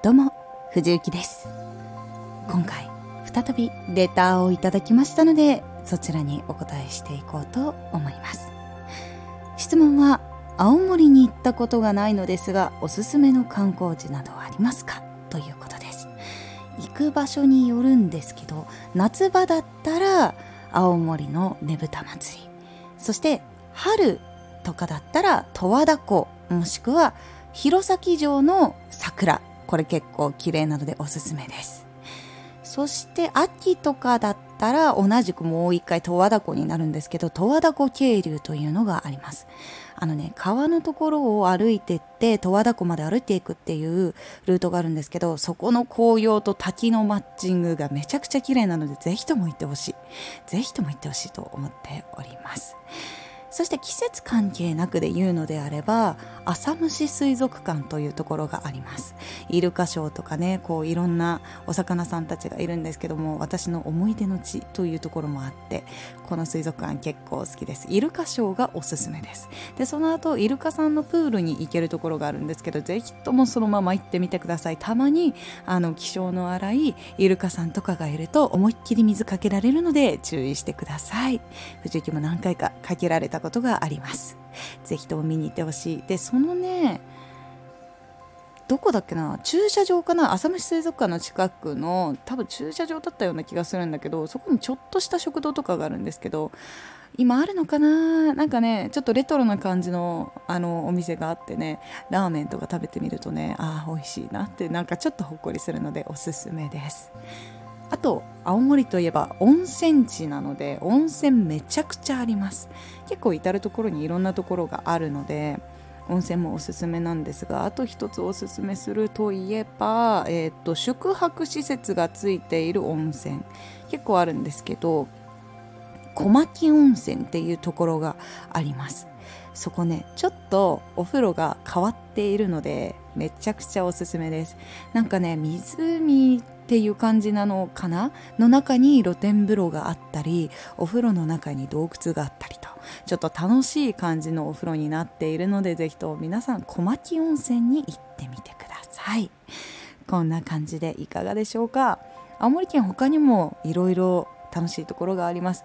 どうも藤幸です。今回再びレターをいただきましたのでそちらにお答えしていこうと思います。質問は青森に行ったことがないのですがおすすめの観光地などはありますか？ということです。行く場所によるんですけど夏場だったら青森のねぶた祭り。そして春とかだったら十和田湖もしくは弘前城の桜。これ結構綺麗なのでおすすめです。そして秋とかだったら同じくもう一回十和田湖になるんですけど十和田湖渓流というのがあります。あのね川のところを歩いてって十和田湖まで歩いていくっていうルートがあるんですけどそこの紅葉と滝のマッチングがめちゃくちゃ綺麗なのでぜひとも行ってほしい。ぜひとも行ってほしいと思っております。そして季節関係なくで言うのであれば浅虫水族館というところがあります。イルカショーとかねこういろんなお魚さんたちがいるんですけども私の思い出の地というところもあってこの水族館結構好きです。イルカショーがおすすめです。でその後イルカさんのプールに行けるところがあるんですけどぜひともそのまま行ってみてください。たまにあの気性の荒いイルカさんとかがいると思いっきり水かけられるので注意してください。藤木も何回かかけられたことがあります。ぜひとも見に行ってほしい。でそのねどこだっけな？駐車場かな？浅虫水族館の近くの多分駐車場だったような気がするんだけどそこにちょっとした食堂とかがあるんですけど今あるのかな？なんかねちょっとレトロな感じのあのお店があってねラーメンとか食べてみるとねああ美味しいなってなんかちょっとほっこりするのでおすすめです。あと青森といえば温泉地なので温泉めちゃくちゃあります。結構至る所にいろんなところがあるので温泉もおすすめなんですがあと一つおすすめするといえば、えーと、宿泊施設がついている温泉。結構あるんですけど小牧温泉っていうところがあります。そこねちょっとお風呂が変わっているのでめちゃくちゃおすすめです。なんかね湖っていう感じなのかな？の中に露天風呂があったりお風呂の中に洞窟があったりとちょっと楽しい感じのお風呂になっているのでぜひと皆さん小牧温泉に行ってみてください。こんな感じでいかがでしょうか？青森県他にもいろいろ楽しいところがあります。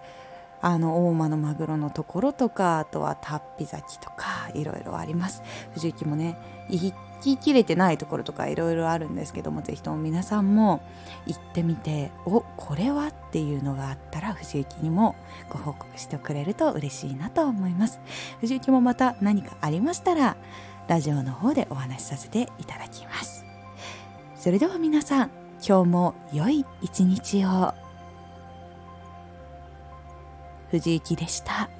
あの大間のマグロのところとかあとはタッピ崎とかいろいろあります。藤雪もね行っききれてないところとかいろいろあるんですけどもぜひとも皆さんも行ってみておこれはっていうのがあったら藤雪にもご報告してくれると嬉しいなと思います。藤雪もまた何かありましたらラジオの方でお話しさせていただきます。それでは皆さん今日も良い一日を。藤幸でした。